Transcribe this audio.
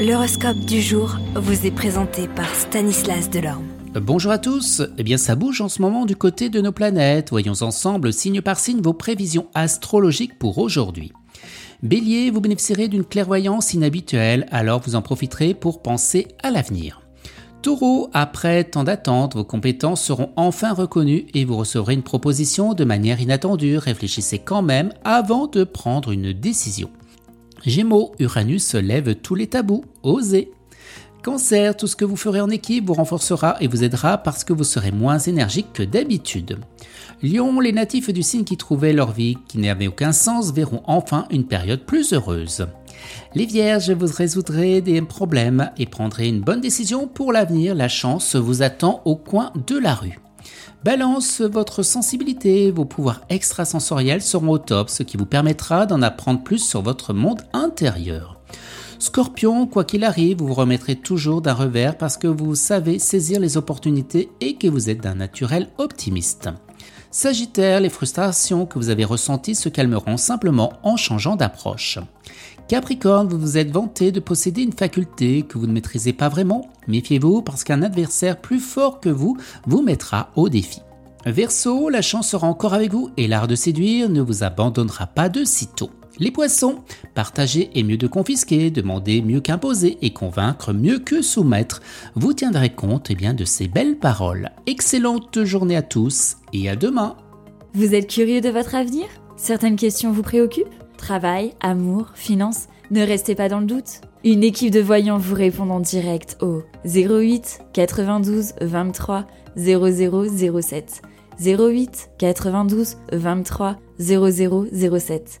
L'horoscope du jour vous est présenté par Stanislas Delorme. Bonjour à tous, eh bien ça bouge en ce moment du côté de nos planètes. Voyons ensemble signe par signe vos prévisions astrologiques pour aujourd'hui. Bélier, vous bénéficierez d'une clairvoyance inhabituelle, alors vous en profiterez pour penser à l'avenir. Taureau, après tant d'attentes, vos compétences seront enfin reconnues et vous recevrez une proposition de manière inattendue. Réfléchissez quand même avant de prendre une décision. Gémeaux, Uranus lève tous les tabous, osez. Cancer, tout ce que vous ferez en équipe vous renforcera et vous aidera parce que vous serez moins énergique que d'habitude. Lion, les natifs du signe qui trouvaient leur vie qui n'avait aucun sens verront enfin une période plus heureuse. Les vierges, vous résoudrez des problèmes et prendrez une bonne décision pour l'avenir. La chance vous attend au coin de la rue. Balance, votre sensibilité, vos pouvoirs extrasensoriels seront au top, ce qui vous permettra d'en apprendre plus sur votre monde intérieur. Scorpion, quoi qu'il arrive, vous vous remettrez toujours d'un revers parce que vous savez saisir les opportunités et que vous êtes d'un naturel optimiste. Sagittaire, les frustrations que vous avez ressenties se calmeront simplement en changeant d'approche. Capricorne, vous vous êtes vanté de posséder une faculté que vous ne maîtrisez pas vraiment. Méfiez-vous parce qu'un adversaire plus fort que vous vous mettra au défi. Verseau, la chance sera encore avec vous et l'art de séduire ne vous abandonnera pas de sitôt. Les poissons, partager est mieux de confisquer, demander mieux qu'imposer et convaincre mieux que soumettre. Vous tiendrez compte eh de ces belles paroles. Excellente journée à tous et à demain. Vous êtes curieux de votre avenir? Certaines questions vous préoccupent? Travail, amour, finances? Ne restez pas dans le doute. Une équipe de voyants vous répond en direct au 08 92 23 0007. 08 92 23 0007.